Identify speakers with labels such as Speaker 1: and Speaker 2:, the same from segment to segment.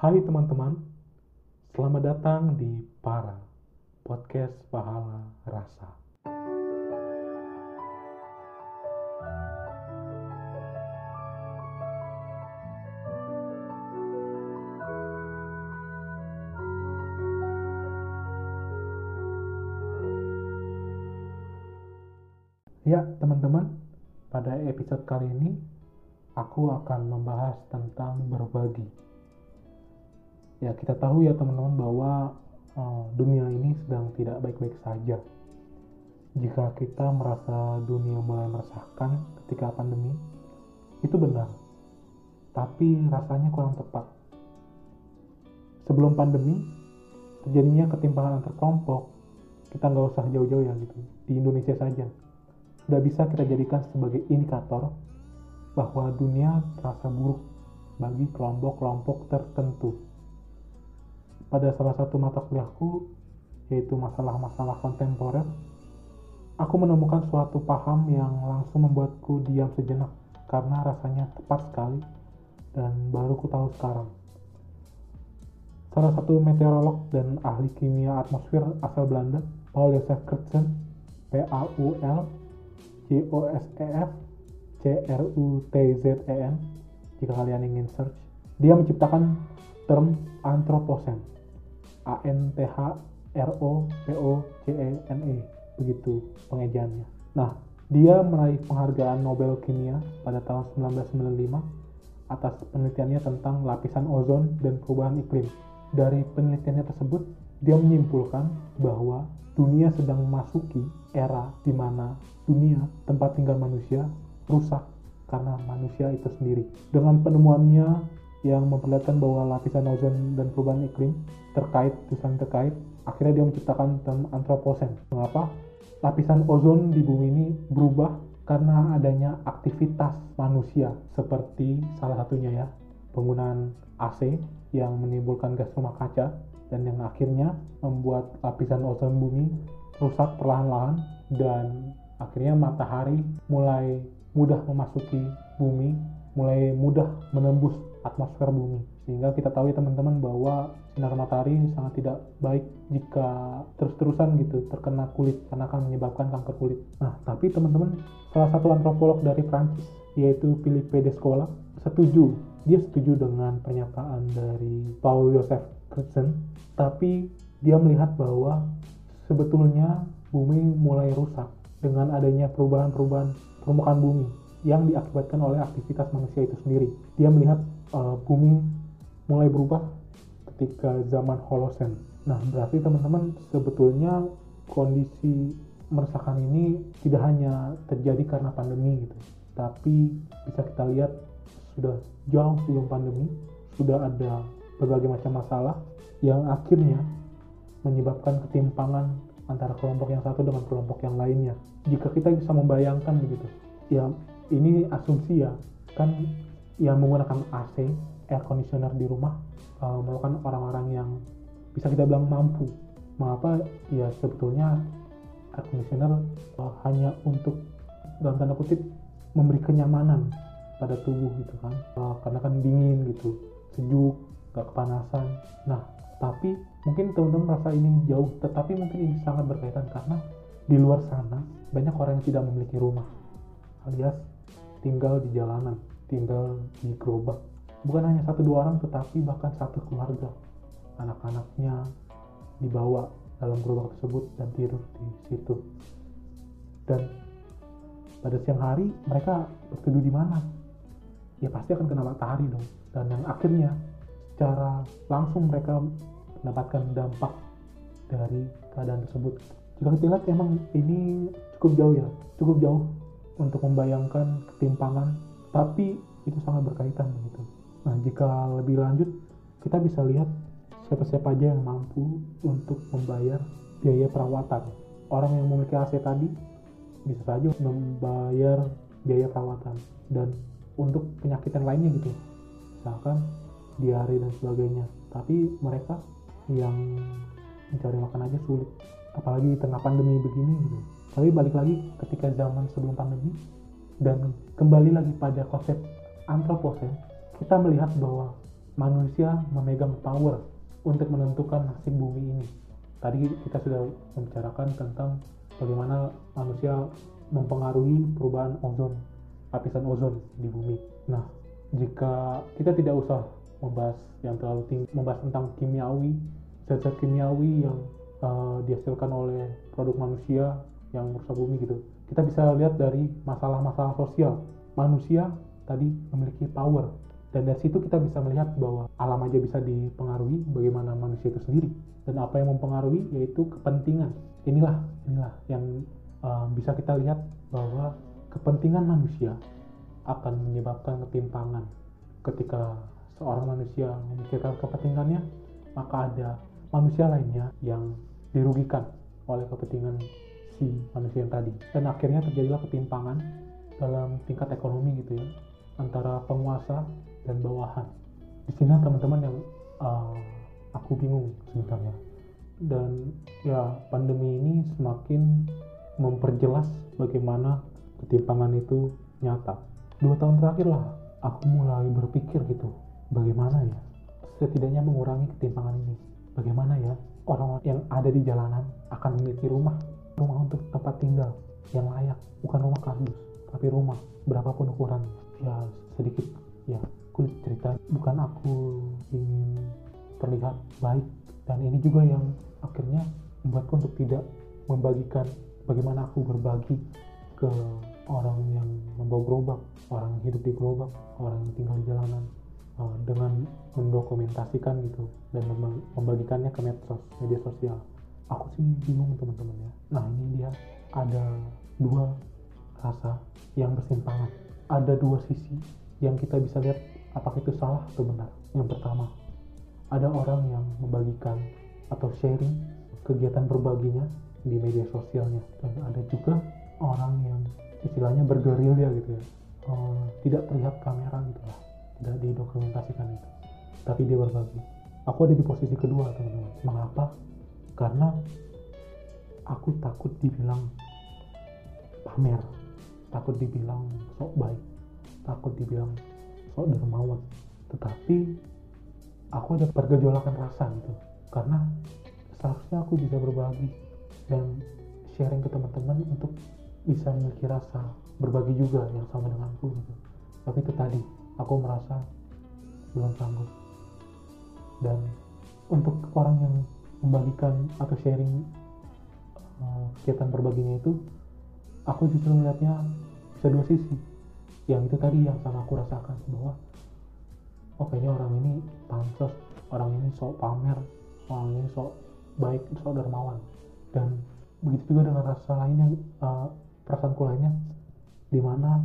Speaker 1: Hai teman-teman, selamat datang di Para Podcast Pahala Rasa. Ya, teman-teman, pada episode kali ini aku akan membahas tentang berbagi. Ya, kita tahu ya teman-teman bahwa uh, dunia ini sedang tidak baik-baik saja. Jika kita merasa dunia mulai meresahkan ketika pandemi, itu benar. Tapi rasanya kurang tepat. Sebelum pandemi, terjadinya ketimpangan antar kelompok. Kita nggak usah jauh-jauh ya gitu. Di Indonesia saja. Sudah bisa kita jadikan sebagai indikator bahwa dunia terasa buruk bagi kelompok-kelompok tertentu. Pada salah satu mata kuliahku, yaitu masalah-masalah kontemporer, aku menemukan suatu paham yang langsung membuatku diam sejenak karena rasanya tepat sekali dan baru ku tahu sekarang. Salah satu meteorolog dan ahli kimia atmosfer asal Belanda, Paul Joseph Crutzen, PAUL, J-O-S-E-F, C-R-U-T-Z-E-N, jika kalian ingin search. Dia menciptakan term anthropocene, A-N-T-H-R-O-P-O-C-E-N-E, begitu pengejaannya. Nah, dia meraih penghargaan Nobel Kimia pada tahun 1995 atas penelitiannya tentang lapisan ozon dan perubahan iklim. Dari penelitiannya tersebut, dia menyimpulkan bahwa dunia sedang memasuki era di mana dunia tempat tinggal manusia rusak karena manusia itu sendiri. Dengan penemuannya yang memperlihatkan bahwa lapisan ozon dan perubahan iklim terkait, tulisan terkait, akhirnya dia menciptakan term anthropocene. Mengapa? Lapisan ozon di bumi ini berubah karena adanya aktivitas manusia seperti salah satunya ya penggunaan AC yang menimbulkan gas rumah kaca dan yang akhirnya membuat lapisan ozon bumi rusak perlahan-lahan dan akhirnya matahari mulai mudah memasuki bumi, mulai mudah menembus atmosfer bumi. Sehingga kita tahu ya teman-teman bahwa sinar matahari sangat tidak baik jika terus-terusan gitu terkena kulit karena akan menyebabkan kanker kulit. Nah, tapi teman-teman, salah satu antropolog dari Prancis yaitu Philippe Descola setuju. Dia setuju dengan pernyataan dari Paul Joseph Crutzen, tapi dia melihat bahwa sebetulnya bumi mulai rusak dengan adanya perubahan-perubahan permukaan bumi yang diakibatkan oleh aktivitas manusia itu sendiri. Dia melihat uh, bumi mulai berubah ketika zaman Holocene. Nah, berarti teman-teman sebetulnya kondisi meresahkan ini tidak hanya terjadi karena pandemi gitu, tapi bisa kita lihat sudah jauh sebelum pandemi sudah ada berbagai macam masalah yang akhirnya menyebabkan ketimpangan antara kelompok yang satu dengan kelompok yang lainnya. Jika kita bisa membayangkan begitu, ya ini asumsi ya, kan yang menggunakan AC, air conditioner di rumah, uh, merupakan orang-orang yang bisa kita bilang mampu. Mengapa? Ya sebetulnya air conditioner uh, hanya untuk dalam tanda kutip memberi kenyamanan pada tubuh gitu kan, uh, karena kan dingin gitu, sejuk, gak kepanasan. Nah, tapi mungkin teman-teman merasa ini jauh tetapi mungkin ini sangat berkaitan karena di luar sana banyak orang yang tidak memiliki rumah alias tinggal di jalanan tinggal di gerobak bukan hanya satu dua orang tetapi bahkan satu keluarga. Anak-anaknya dibawa dalam gerobak tersebut dan tidur di situ. Dan pada siang hari mereka berteduh di mana? Ya pasti akan kena matahari dong. Dan yang akhirnya secara langsung mereka mendapatkan dampak dari keadaan tersebut. Jika kita lihat emang ini cukup jauh ya, cukup jauh untuk membayangkan ketimpangan, tapi itu sangat berkaitan begitu. Nah, jika lebih lanjut, kita bisa lihat siapa-siapa aja yang mampu untuk membayar biaya perawatan. Orang yang memiliki AC tadi bisa saja membayar biaya perawatan dan untuk penyakit yang lainnya gitu, misalkan diare dan sebagainya. Tapi mereka yang mencari makan aja sulit apalagi di tengah pandemi begini gitu tapi balik lagi ketika zaman sebelum pandemi dan kembali lagi pada konsep antropocene kita melihat bahwa manusia memegang power untuk menentukan nasib bumi ini. Tadi kita sudah membicarakan tentang bagaimana manusia mempengaruhi perubahan ozon, lapisan ozon di bumi. Nah, jika kita tidak usah membahas yang terlalu tinggi, membahas tentang kimiawi, zat-zat kimiawi yang uh, dihasilkan oleh produk manusia yang merusak bumi gitu. Kita bisa lihat dari masalah-masalah sosial. Manusia tadi memiliki power dan dari situ kita bisa melihat bahwa alam aja bisa dipengaruhi bagaimana manusia itu sendiri dan apa yang mempengaruhi yaitu kepentingan inilah inilah yang uh, bisa kita lihat bahwa kepentingan manusia akan menyebabkan ketimpangan ketika seorang manusia memikirkan kepentingannya maka ada manusia lainnya yang dirugikan oleh kepentingan si manusia yang tadi dan akhirnya terjadilah ketimpangan dalam tingkat ekonomi gitu ya antara penguasa dan bawahan. Di sini teman-teman yang uh, aku bingung sebenarnya. Dan ya pandemi ini semakin memperjelas bagaimana ketimpangan itu nyata. Dua tahun terakhir lah aku mulai berpikir gitu, bagaimana ya setidaknya mengurangi ketimpangan ini. Bagaimana ya orang yang ada di jalanan akan memiliki rumah, rumah untuk tempat tinggal yang layak, bukan rumah kardus, tapi rumah. Berapapun ukuran ya sedikit ya aku cerita. Bukan aku ingin terlihat baik. Dan ini juga yang akhirnya membuatku untuk tidak membagikan bagaimana aku berbagi ke orang yang membawa gerobak, orang yang hidup di gerobak, orang yang tinggal di jalanan uh, dengan mendokumentasikan gitu dan membagikannya ke medsos, media sosial. Aku sih bingung teman-teman ya. Nah ini dia. Ada dua rasa yang bersimpangan. Ada dua sisi yang kita bisa lihat apakah itu salah atau benar. Yang pertama, ada orang yang membagikan atau sharing kegiatan berbaginya di media sosialnya. Dan ada juga orang yang istilahnya bergerilya gitu ya. Uh, tidak terlihat kamera gitu lah. Tidak didokumentasikan itu. Tapi dia berbagi. Aku ada di posisi kedua teman-teman. Mengapa karena aku takut dibilang pamer takut dibilang sok baik takut dibilang sok dermawan. Tetapi aku ada pergejolakan rasa gitu. Karena seharusnya aku bisa berbagi dan sharing ke teman-teman untuk bisa memiliki rasa berbagi juga yang sama denganku gitu. Tapi itu tadi aku merasa belum sanggup. Dan untuk orang yang membagikan atau sharing uh, kegiatan berbaginya itu aku justru melihatnya bisa dua sisi. Yang itu tadi yang sangat aku rasakan bahwa oh kayaknya orang ini pantas orang ini sok pamer orang ini sok baik sok dermawan. Dan begitu juga dengan rasa lainnya uh, perasaanku lainnya di mana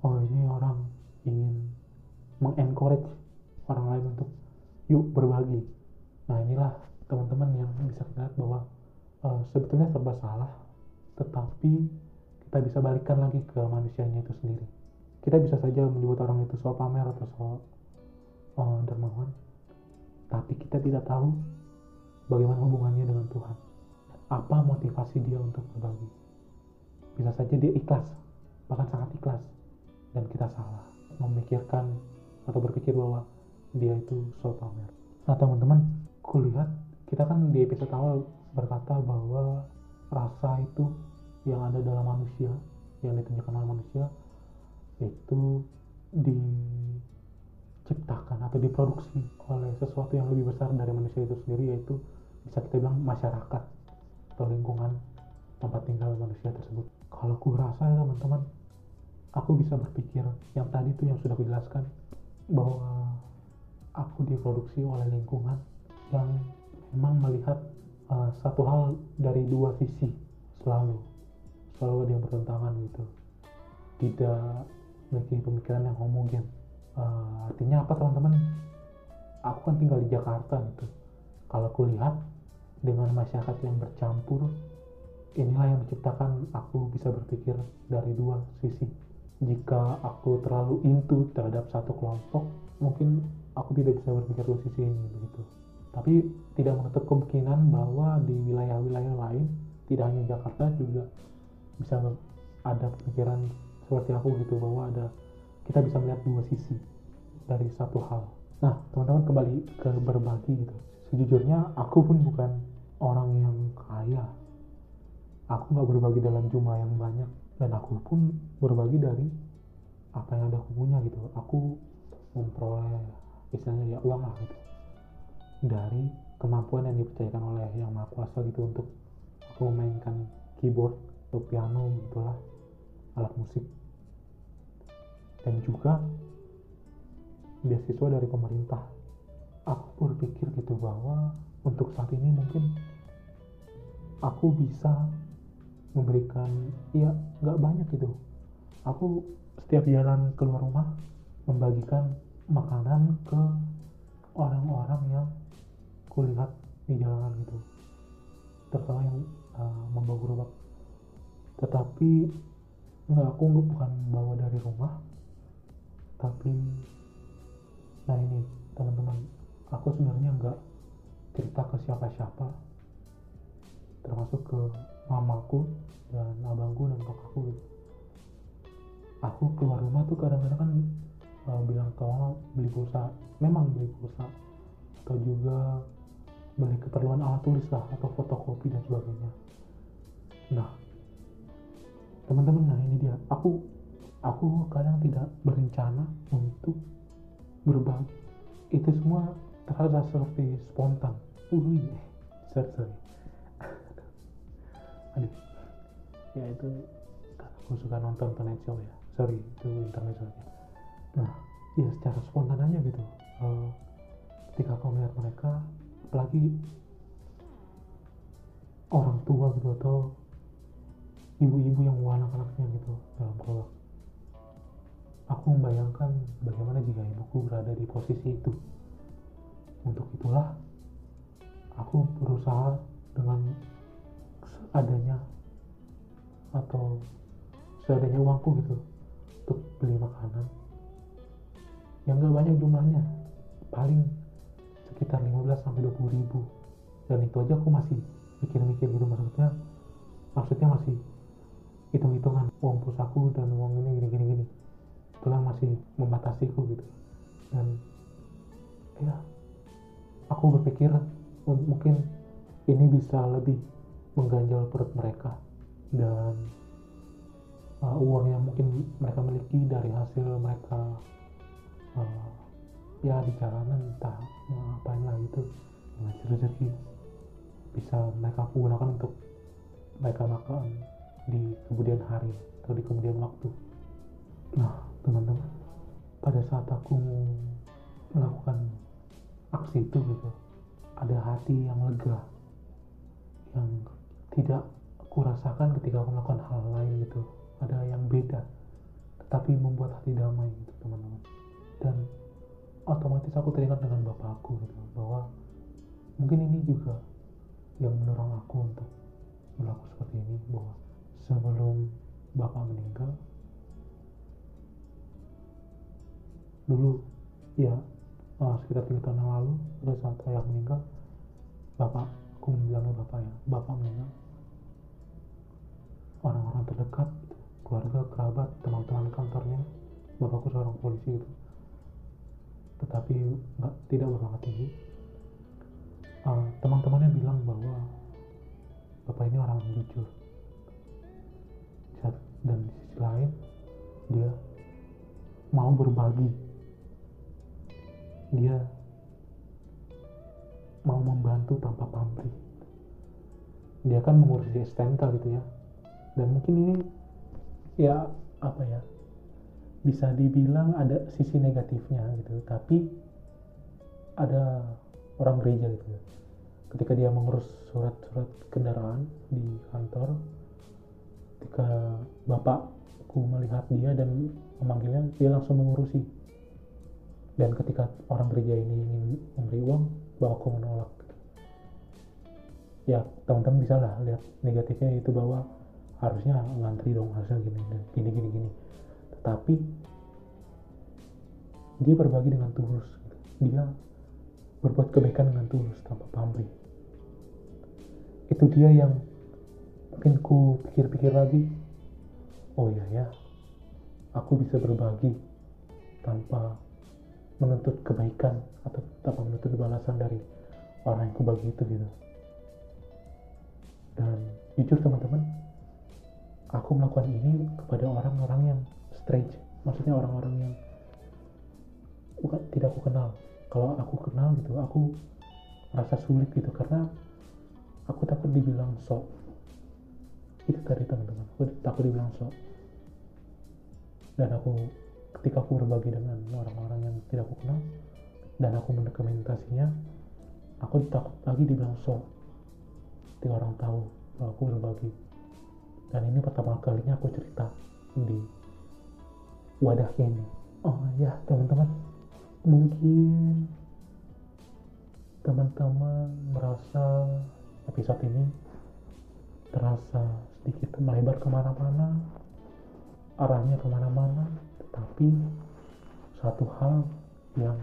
Speaker 1: oh ini orang ingin mengencourage orang lain untuk yuk berbagi. Nah inilah teman-teman yang bisa lihat bahwa uh, sebetulnya serba salah tetapi kita bisa balikan lagi ke manusianya itu sendiri. Kita bisa saja menyebut orang itu soal pamer atau soal uh, dermawan tapi kita tidak tahu bagaimana hubungannya dengan Tuhan. Apa motivasi dia untuk berbagi? Bisa saja dia ikhlas bahkan sangat ikhlas dan kita salah memikirkan atau berpikir bahwa dia itu soal pamer. Nah teman-teman kulihat kita kan di episode awal berkata bahwa rasa itu yang ada dalam manusia yang ditunjukkan oleh manusia itu diciptakan atau diproduksi oleh sesuatu yang lebih besar dari manusia itu sendiri yaitu bisa kita bilang masyarakat atau lingkungan tempat tinggal manusia tersebut. Kalau aku rasa ya teman-teman aku bisa berpikir yang tadi itu yang sudah kujelaskan bahwa aku diproduksi oleh lingkungan yang memang melihat uh, satu hal dari dua sisi selalu selalu ada yang bertentangan gitu. Tidak memiliki pemikiran yang homogen. Uh, artinya apa teman-teman? Aku kan tinggal di Jakarta gitu. Kalau aku lihat dengan masyarakat yang bercampur inilah yang menciptakan aku bisa berpikir dari dua sisi. Jika aku terlalu into terhadap satu kelompok mungkin aku tidak bisa berpikir dua sisi ini begitu tapi tidak menutup kemungkinan bahwa di wilayah-wilayah lain tidak hanya Jakarta juga bisa ada pemikiran seperti aku gitu bahwa ada kita bisa melihat dua sisi dari satu hal. Nah teman-teman kembali ke berbagi gitu. Sejujurnya aku pun bukan orang yang kaya. Aku nggak berbagi dalam jumlah yang banyak dan aku pun berbagi dari apa yang ada aku gitu. Aku memperoleh istilahnya ya uang lah gitu dari kemampuan yang dipercayakan oleh yang maha kuasa gitu untuk aku memainkan keyboard atau piano gitulah alat musik. Dan juga beasiswa dari pemerintah. Aku berpikir gitu bahwa untuk saat ini mungkin aku bisa memberikan ya nggak banyak gitu. Aku setiap jalan keluar rumah membagikan makanan ke orang-orang yang kulihat di jalanan gitu. Terutama yang uh, membawa gerobak. Tetapi nggak aku nggak bukan bawa dari rumah. Tapi nah ini teman-teman aku sebenarnya nggak cerita ke siapa-siapa. Termasuk ke mamaku dan abangku dan kakakku gitu. aku keluar rumah tuh kadang-kadang kan uh, bilang ke beli pulsa. Memang beli pulsa. Atau juga beli keperluan alat tulis lah atau fotokopi dan sebagainya. Nah teman-teman nah ini dia. Aku aku kadang tidak berencana untuk berbagi. Itu semua terasa seperti spontan. Wih sorry sorry. Aduh. Ya itu aku suka nonton Tonight Show ya. Sorry itu internet show nah ya secara spontan aja gitu. Uh, ketika aku melihat mereka apalagi orang tua gitu atau ibu-ibu yang mau anak-anaknya gitu dalam keluarga aku membayangkan bagaimana jika ibuku berada di posisi itu. Untuk itulah aku berusaha dengan seadanya atau seadanya uangku gitu untuk beli makanan yang gak banyak jumlahnya. Paling sekitar 15 sampai 20 ribu. Dan itu aja aku masih mikir-mikir gitu maksudnya maksudnya masih hitung-hitungan uang pulsaku dan uang ini gini gini gini. Itulah masih membatasiku gitu. Dan ya aku berpikir mungkin ini bisa lebih mengganjal perut mereka dan uh, uang yang mungkin mereka miliki dari hasil mereka uh, ya di jalanan entah ngapain lah itu menghasil rezeki. Bisa mereka gunakan untuk mereka makan di kemudian hari atau di kemudian waktu. Nah teman-teman pada saat aku melakukan aksi itu gitu ada hati yang lega yang tidak aku rasakan ketika aku melakukan hal lain gitu. Ada yang beda tetapi membuat hati damai gitu teman-teman. Dan otomatis aku teringat dengan bapakku gitu bahwa mungkin ini juga yang mendorong aku untuk berlaku seperti ini bahwa sebelum bapak meninggal dulu ya uh, sekitar tiga tahun yang lalu pada saat ayah meninggal bapak aku bilangnya bapak ya bapak meninggal. Orang-orang terdekat keluarga kerabat teman-teman kantornya bapakku seorang polisi itu tetapi tidak berpangkat tinggi uh, teman-temannya bilang bahwa bapak ini orang yang jujur. Dan di sisi lain dia mau berbagi. Dia mau membantu tanpa pamrih dia kan mengurusi STNK gitu ya. Dan mungkin ini ya apa ya bisa dibilang ada sisi negatifnya gitu tapi ada orang gereja gitu ya. Ketika dia mengurus surat-surat kendaraan di kantor ketika bapakku melihat dia dan memanggilnya dia langsung mengurusi. Dan ketika orang gereja ini ingin memberi uang bapakku menolak. Ya teman-teman bisa lah lihat negatifnya itu bahwa harusnya ngantri dong hasil gini gini gini gini tetapi dia berbagi dengan tulus. Dia berbuat kebaikan dengan tulus tanpa pamrih. Itu dia yang mungkin ku pikir-pikir lagi. Oh iya ya. Aku bisa berbagi tanpa menuntut kebaikan atau tanpa menuntut balasan dari orang yang kubagi itu gitu. Dan jujur teman-teman aku melakukan ini kepada orang-orang yang strange. Maksudnya orang-orang yang bukan tidak aku kenal. Kalau aku kenal gitu aku merasa sulit gitu karena aku takut dibilang sok. Itu tadi teman-teman. Aku takut dibilang sok. Dan aku ketika aku berbagi dengan orang-orang yang tidak aku kenal dan aku mendokumentasinya aku takut lagi dibilang sok. Ketika orang tahu bahwa aku berbagi. Dan ini pertama kalinya aku cerita di wadah ini. Oh ya teman-teman. Mungkin teman-teman merasa episode ini terasa sedikit melebar ke mana-mana arahnya ke mana-mana tetapi satu hal yang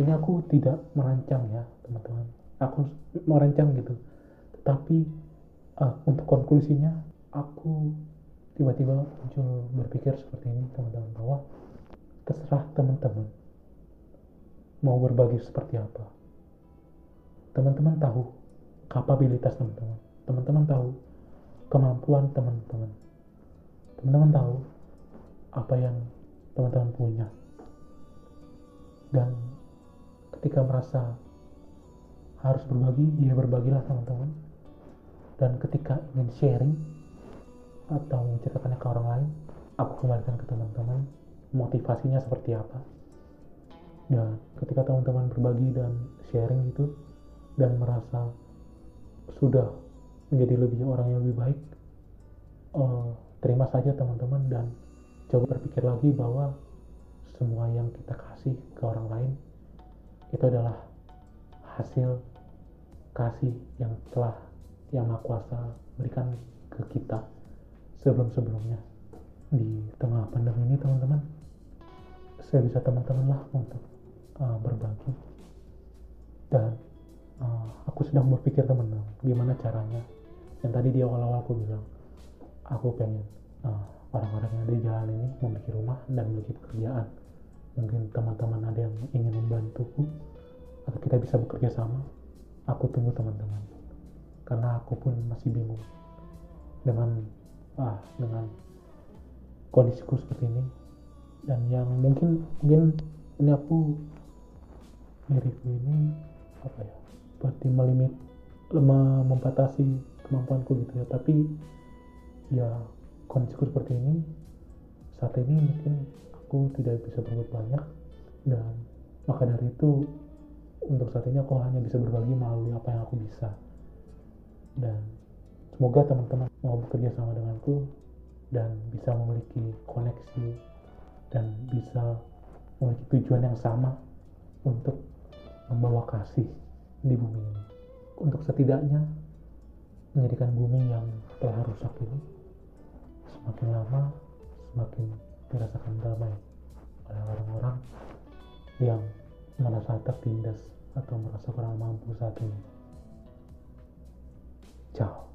Speaker 1: ini aku tidak merancang ya teman-teman. Aku merancang gitu. Tetapi uh, untuk konklusinya aku tiba-tiba muncul berpikir seperti ini teman-teman bahwa terserah teman-teman mau berbagi seperti apa. Teman-teman tahu kapabilitas teman-teman. Teman-teman tahu kemampuan teman-teman. Teman-teman tahu apa yang teman-teman punya. Dan ketika merasa harus berbagi ya berbagilah teman-teman. Dan ketika ingin sharing atau menceritakannya ke orang lain? Aku kembalikan ke teman-teman. Motivasinya seperti apa? Dan ketika teman-teman berbagi dan sharing gitu dan merasa sudah menjadi lebih orang yang lebih baik uh, terima saja teman-teman dan coba berpikir lagi bahwa semua yang kita kasih ke orang lain itu adalah hasil kasih yang telah yang Maha Kuasa berikan ke kita sebelum-sebelumnya. Di tengah pandemi ini teman-teman saya bisa teman-teman lah untuk uh, berbagi. Dan uh, aku sedang berpikir teman-teman gimana caranya. Yang tadi di awal-awal aku bilang aku pengen uh, orang-orang yang ada di jalan ini memiliki rumah dan memiliki pekerjaan. Mungkin teman-teman ada yang ingin membantuku atau kita bisa bekerja sama aku tunggu teman-teman. Karena aku pun masih bingung dengan ah dengan kondisiku seperti ini. Dan yang mungkin mungkin ini aku diriku ini apa ya seperti melimit lemah membatasi kemampuanku gitu ya. Tapi ya kondisiku seperti ini saat ini mungkin aku tidak bisa berbuat banyak. Dan maka dari itu untuk saat ini aku hanya bisa berbagi melalui apa yang aku bisa. Dan semoga teman-teman mau bekerja sama denganku dan bisa memiliki koneksi dan bisa memiliki tujuan yang sama untuk membawa kasih di bumi ini untuk setidaknya menjadikan bumi yang telah rusak ini semakin lama semakin dirasakan damai oleh orang-orang yang merasa tertindas atau merasa kurang mampu saat ini. Ciao.